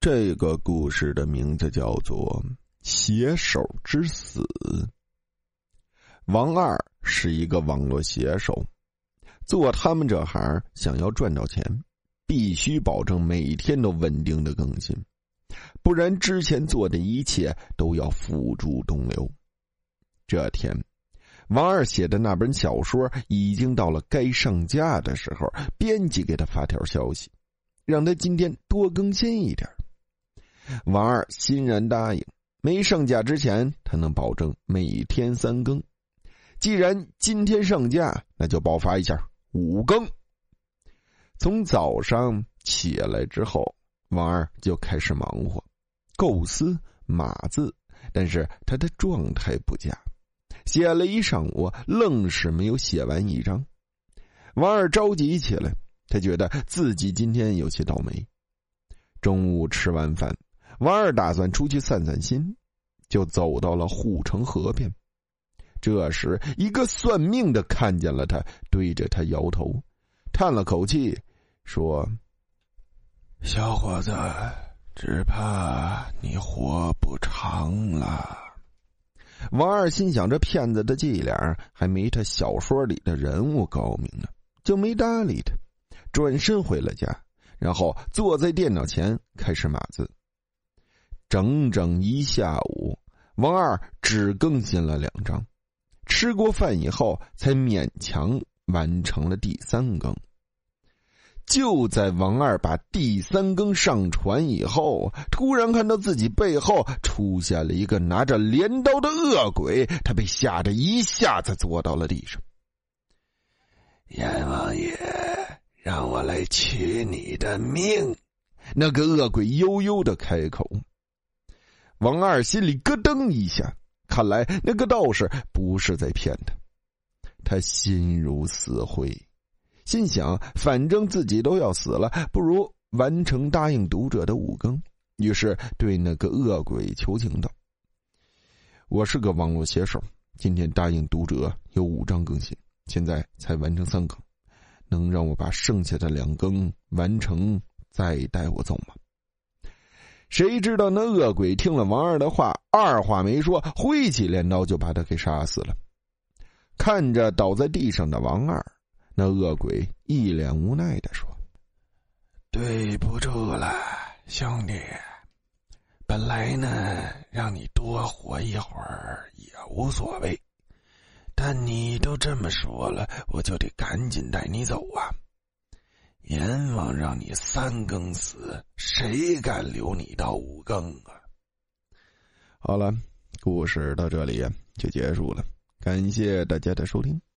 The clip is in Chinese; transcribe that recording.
这个故事的名字叫做《写手之死》。王二是一个网络写手，做他们这行想要赚到钱，必须保证每天都稳定的更新，不然之前做的一切都要付诸东流。这天。王二写的那本小说已经到了该上架的时候，编辑给他发条消息，让他今天多更新一点。王二欣然答应，没上架之前，他能保证每天三更。既然今天上架，那就爆发一下五更。从早上起来之后，王二就开始忙活，构思码字，但是他的状态不佳。写了一上午，愣是没有写完一张。王二着急起来，他觉得自己今天有些倒霉。中午吃完饭，王二打算出去散散心，就走到了护城河边。这时，一个算命的看见了他，对着他摇头，叹了口气，说：“小伙子，只怕你活不长了。”王二心想：这骗子的伎俩还没他小说里的人物高明呢，就没搭理他，转身回了家，然后坐在电脑前开始码字。整整一下午，王二只更新了两章，吃过饭以后才勉强完成了第三更。就在王二把第三更上传以后，突然看到自己背后出现了一个拿着镰刀的恶鬼，他被吓得一下子坐到了地上。阎王爷让我来取你的命，那个恶鬼悠悠的开口。王二心里咯噔一下，看来那个道士不是在骗他，他心如死灰。心想，反正自己都要死了，不如完成答应读者的五更。于是对那个恶鬼求情道：“我是个网络写手，今天答应读者有五章更新，现在才完成三更，能让我把剩下的两更完成，再带我走吗？”谁知道那恶鬼听了王二的话，二话没说，挥起镰刀就把他给杀死了。看着倒在地上的王二。那恶鬼一脸无奈的说：“对不住了，兄弟。本来呢，让你多活一会儿也无所谓，但你都这么说了，我就得赶紧带你走啊！阎王让你三更死，谁敢留你到五更啊？”好了，故事到这里就结束了，感谢大家的收听。